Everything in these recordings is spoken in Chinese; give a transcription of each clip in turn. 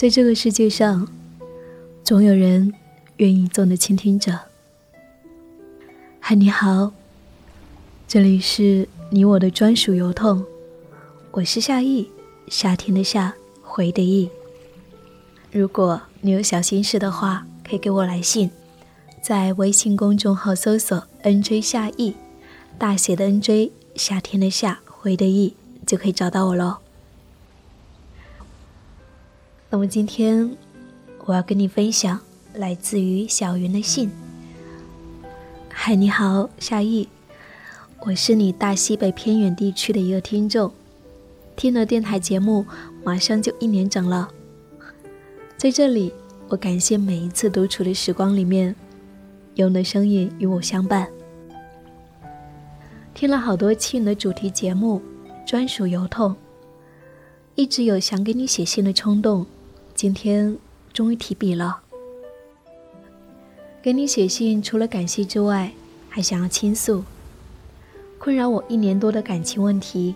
在这个世界上，总有人愿意做你的倾听者。嗨，你好，这里是你我的专属邮筒，我是夏意，夏天的夏，回的意。如果你有小心事的话，可以给我来信，在微信公众号搜索 “nj 夏意”，大写的 “nj”，夏天的夏，回的意，就可以找到我喽。那么今天我要跟你分享来自于小云的信。嗨，你好，夏意，我是你大西北偏远地区的一个听众，听了电台节目马上就一年整了。在这里，我感谢每一次独处的时光里面，有你的声音与我相伴。听了好多期你的主题节目，专属邮筒，一直有想给你写信的冲动。今天终于提笔了，给你写信，除了感谢之外，还想要倾诉困扰我一年多的感情问题，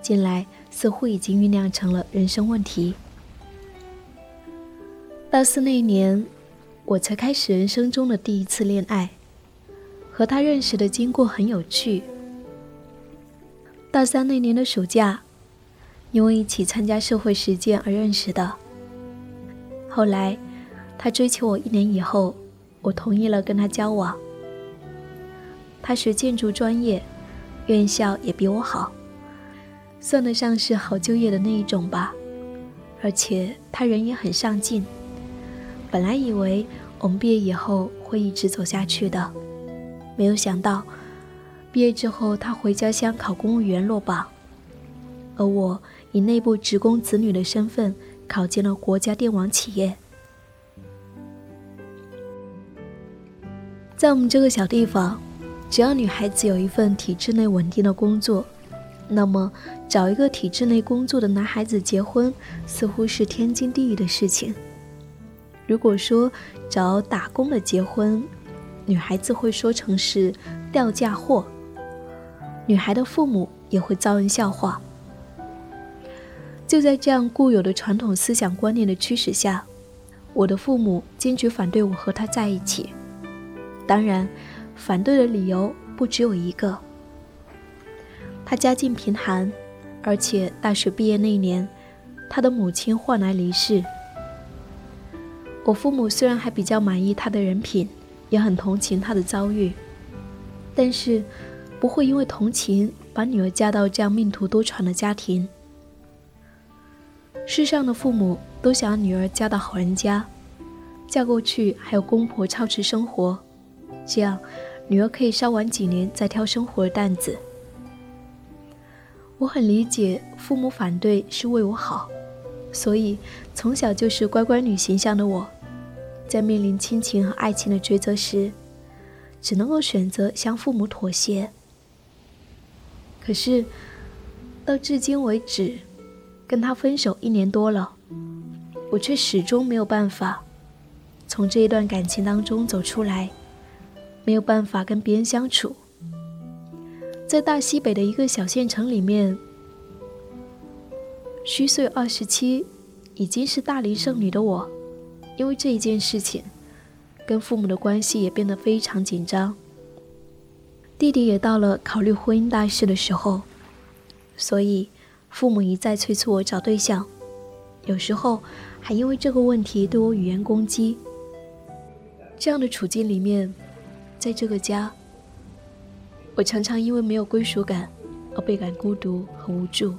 近来似乎已经酝酿成了人生问题。大四那年，我才开始人生中的第一次恋爱，和他认识的经过很有趣。大三那年的暑假，因为一起参加社会实践而认识的。后来，他追求我一年以后，我同意了跟他交往。他学建筑专业，院校也比我好，算得上是好就业的那一种吧。而且他人也很上进。本来以为我们毕业以后会一直走下去的，没有想到，毕业之后他回家乡考公务员落榜，而我以内部职工子女的身份。考进了国家电网企业。在我们这个小地方，只要女孩子有一份体制内稳定的工作，那么找一个体制内工作的男孩子结婚，似乎是天经地义的事情。如果说找打工的结婚，女孩子会说成是掉价货，女孩的父母也会遭人笑话。就在这样固有的传统思想观念的驱使下，我的父母坚决反对我和他在一起。当然，反对的理由不只有一个。他家境贫寒，而且大学毕业那年，他的母亲患癌离世。我父母虽然还比较满意他的人品，也很同情他的遭遇，但是不会因为同情把女儿嫁到这样命途多舛的家庭。世上的父母都想女儿嫁到好人家，嫁过去还有公婆操持生活，这样女儿可以稍晚几年再挑生活的担子。我很理解父母反对是为我好，所以从小就是乖乖女形象的我，在面临亲情和爱情的抉择时，只能够选择向父母妥协。可是到至今为止。跟他分手一年多了，我却始终没有办法从这一段感情当中走出来，没有办法跟别人相处。在大西北的一个小县城里面，虚岁二十七，已经是大龄剩女的我，因为这一件事情，跟父母的关系也变得非常紧张。弟弟也到了考虑婚姻大事的时候，所以。父母一再催促我找对象，有时候还因为这个问题对我语言攻击。这样的处境里面，在这个家，我常常因为没有归属感而倍感孤独和无助。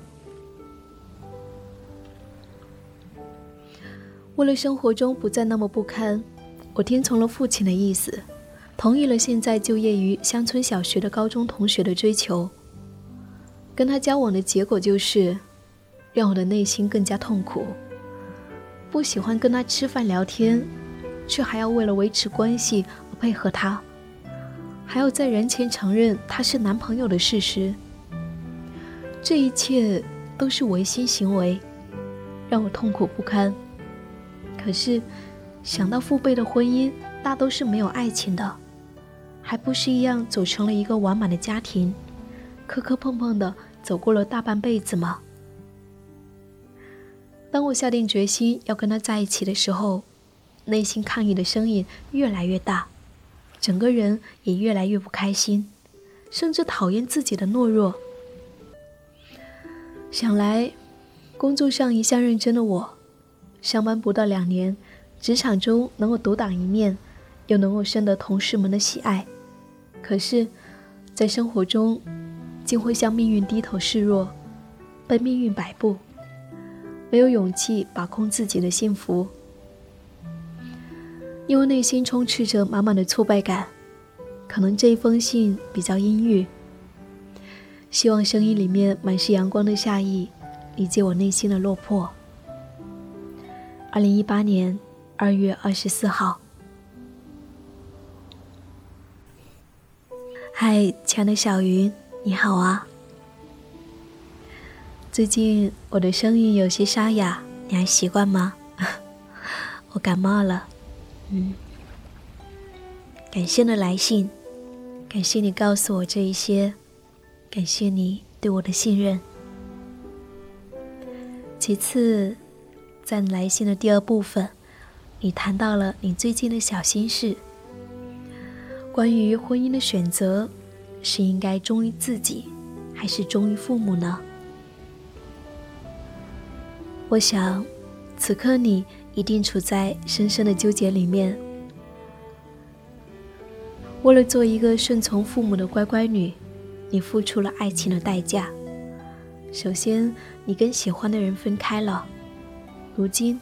为了生活中不再那么不堪，我听从了父亲的意思，同意了现在就业于乡村小学的高中同学的追求。跟他交往的结果就是，让我的内心更加痛苦。不喜欢跟他吃饭聊天，却还要为了维持关系而配合他，还要在人前承认他是男朋友的事实。这一切都是违心行为，让我痛苦不堪。可是，想到父辈的婚姻大都是没有爱情的，还不是一样组成了一个完满的家庭，磕磕碰碰的。走过了大半辈子吗？当我下定决心要跟他在一起的时候，内心抗议的声音越来越大，整个人也越来越不开心，甚至讨厌自己的懦弱。想来，工作上一向认真的我，上班不到两年，职场中能够独当一面，又能够深得同事们的喜爱，可是，在生活中，竟会向命运低头示弱，被命运摆布。没有勇气把控自己的幸福，因为内心充斥着满满的挫败感。可能这一封信比较阴郁，希望声音里面满是阳光的夏意，理解我内心的落魄。二零一八年二月二十四号，嗨，亲爱的小云，你好啊。最近我的声音有些沙哑，你还习惯吗？我感冒了，嗯。感谢的来信，感谢你告诉我这一些，感谢你对我的信任。其次，在来信的第二部分，你谈到了你最近的小心事，关于婚姻的选择，是应该忠于自己，还是忠于父母呢？我想，此刻你一定处在深深的纠结里面。为了做一个顺从父母的乖乖女，你付出了爱情的代价。首先，你跟喜欢的人分开了；如今，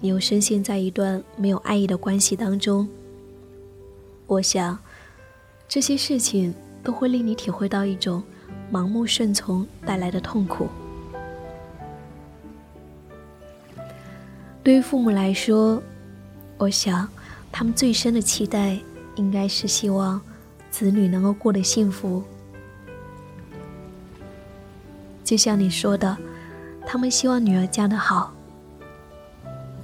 你又深陷在一段没有爱意的关系当中。我想，这些事情都会令你体会到一种盲目顺从带来的痛苦。对于父母来说，我想，他们最深的期待应该是希望子女能够过得幸福。就像你说的，他们希望女儿嫁得好，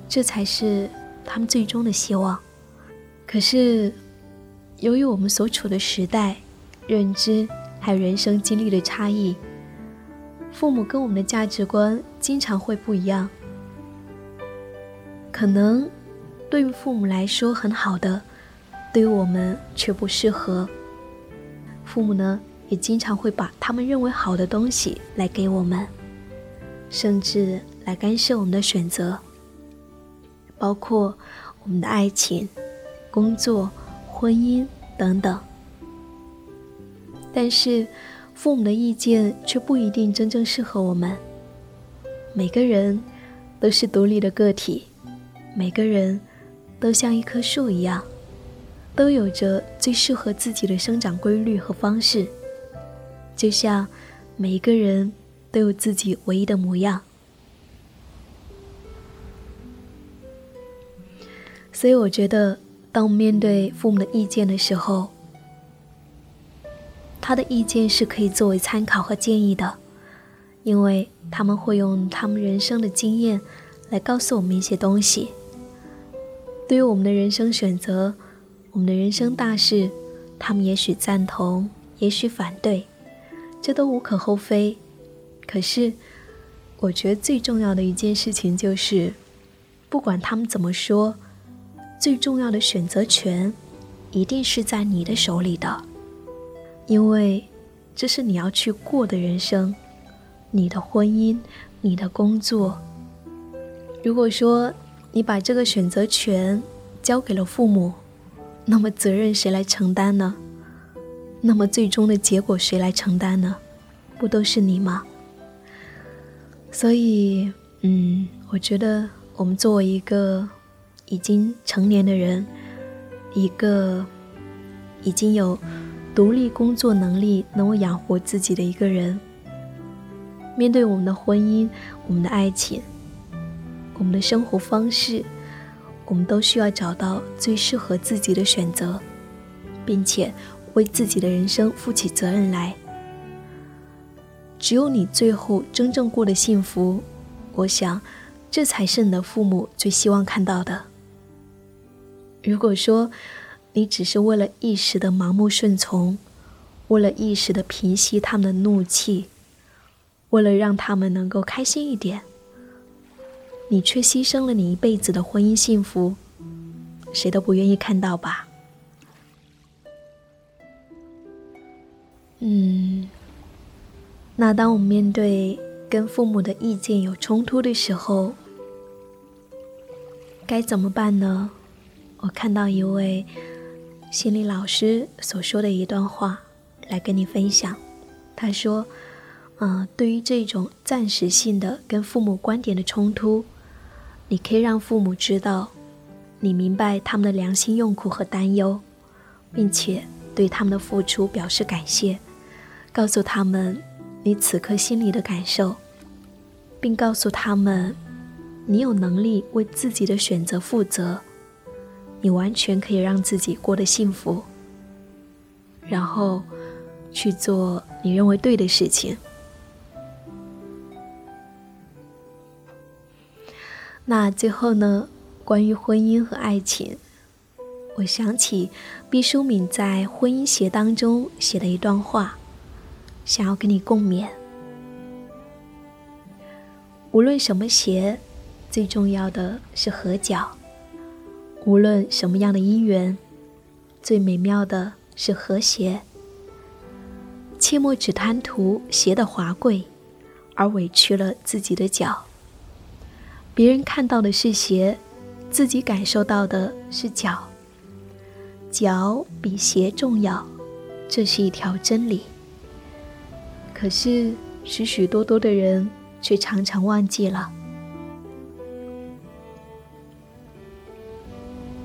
这才是他们最终的希望。可是，由于我们所处的时代、认知还有人生经历的差异，父母跟我们的价值观经常会不一样。可能对于父母来说很好的，对于我们却不适合。父母呢，也经常会把他们认为好的东西来给我们，甚至来干涉我们的选择，包括我们的爱情、工作、婚姻等等。但是，父母的意见却不一定真正适合我们。每个人都是独立的个体。每个人都像一棵树一样，都有着最适合自己的生长规律和方式。就像每一个人都有自己唯一的模样。所以，我觉得，当面对父母的意见的时候，他的意见是可以作为参考和建议的，因为他们会用他们人生的经验来告诉我们一些东西。对于我们的人生选择，我们的人生大事，他们也许赞同，也许反对，这都无可厚非。可是，我觉得最重要的一件事情就是，不管他们怎么说，最重要的选择权，一定是在你的手里的，因为这是你要去过的人生，你的婚姻，你的工作。如果说，你把这个选择权交给了父母，那么责任谁来承担呢？那么最终的结果谁来承担呢？不都是你吗？所以，嗯，我觉得我们作为一个已经成年的人，一个已经有独立工作能力、能够养活自己的一个人，面对我们的婚姻、我们的爱情。我们的生活方式，我们都需要找到最适合自己的选择，并且为自己的人生负起责任来。只有你最后真正过得幸福，我想，这才是你的父母最希望看到的。如果说你只是为了一时的盲目顺从，为了一时的平息他们的怒气，为了让他们能够开心一点。你却牺牲了你一辈子的婚姻幸福，谁都不愿意看到吧？嗯，那当我们面对跟父母的意见有冲突的时候，该怎么办呢？我看到一位心理老师所说的一段话，来跟你分享。他说：“嗯，对于这种暂时性的跟父母观点的冲突，你可以让父母知道，你明白他们的良心用苦和担忧，并且对他们的付出表示感谢，告诉他们你此刻心里的感受，并告诉他们，你有能力为自己的选择负责，你完全可以让自己过得幸福。然后。”去做你认为对的事情。那最后呢？关于婚姻和爱情，我想起毕淑敏在《婚姻鞋》当中写的一段话，想要跟你共勉。无论什么鞋，最重要的是合脚；无论什么样的姻缘，最美妙的是和谐。切莫只贪图鞋的华贵，而委屈了自己的脚。别人看到的是鞋，自己感受到的是脚。脚比鞋重要，这是一条真理。可是许许多多的人却常常忘记了。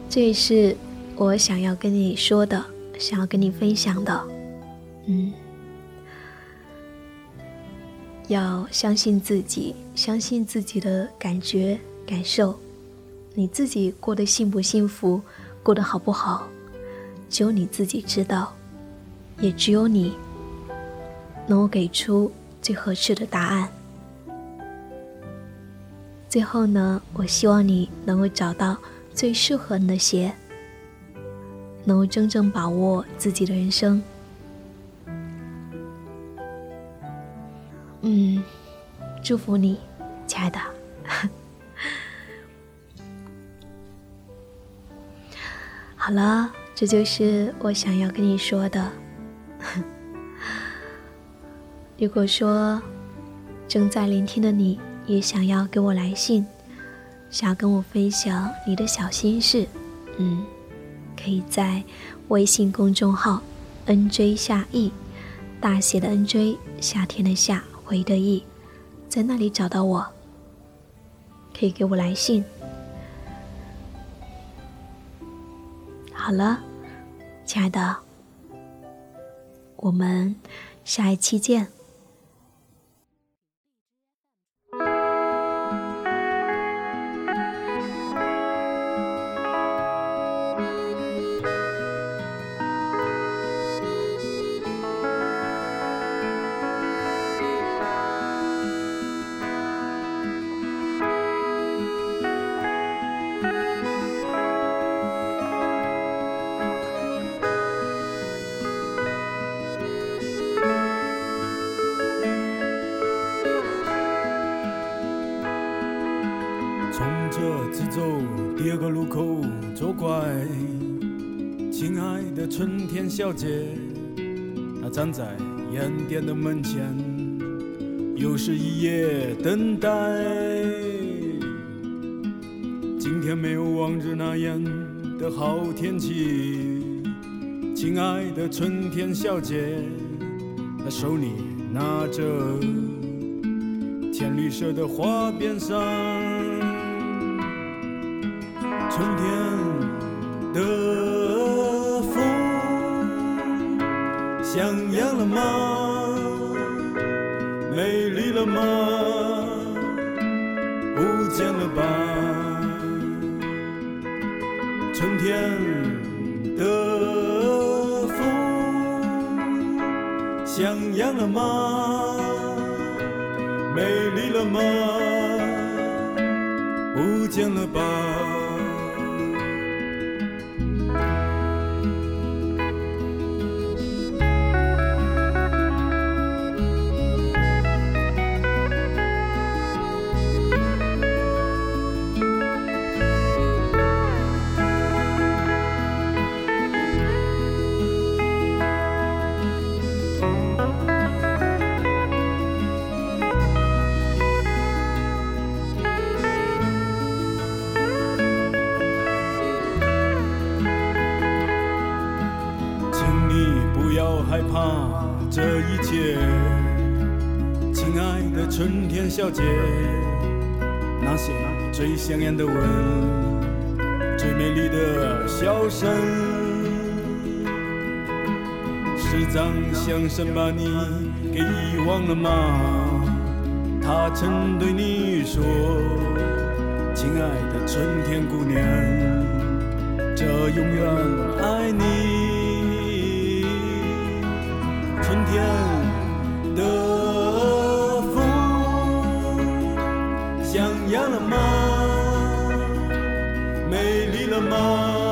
这也是我想要跟你说的，想要跟你分享的。嗯。要相信自己，相信自己的感觉、感受。你自己过得幸不幸福，过得好不好，只有你自己知道，也只有你能够给出最合适的答案。最后呢，我希望你能够找到最适合你的鞋，能够真正把握自己的人生。嗯，祝福你，亲爱的。好了，这就是我想要跟你说的。如果说正在聆听的你也想要给我来信，想要跟我分享你的小心事，嗯，可以在微信公众号 “nj 夏意”大写的 “nj”，夏天的夏。回的意，在那里找到我，可以给我来信。好了，亲爱的，我们下一期见。第二个路口左拐，亲爱的春天小姐，她站在烟店的门前，又是一夜等待。今天没有往日那样的好天气，亲爱的春天小姐，她手里拿着浅绿色的花边衫。春天的风像样了吗？美丽了吗？不见了吧？春天的风像样了吗？美丽了吗？不见了吧？这一切。亲爱的春天小姐，那些最香艳的吻，最美丽的笑声，是张相声把你给遗忘了吗？他曾对你说，亲爱的春天姑娘，这永远天的风像样了吗？美丽了吗？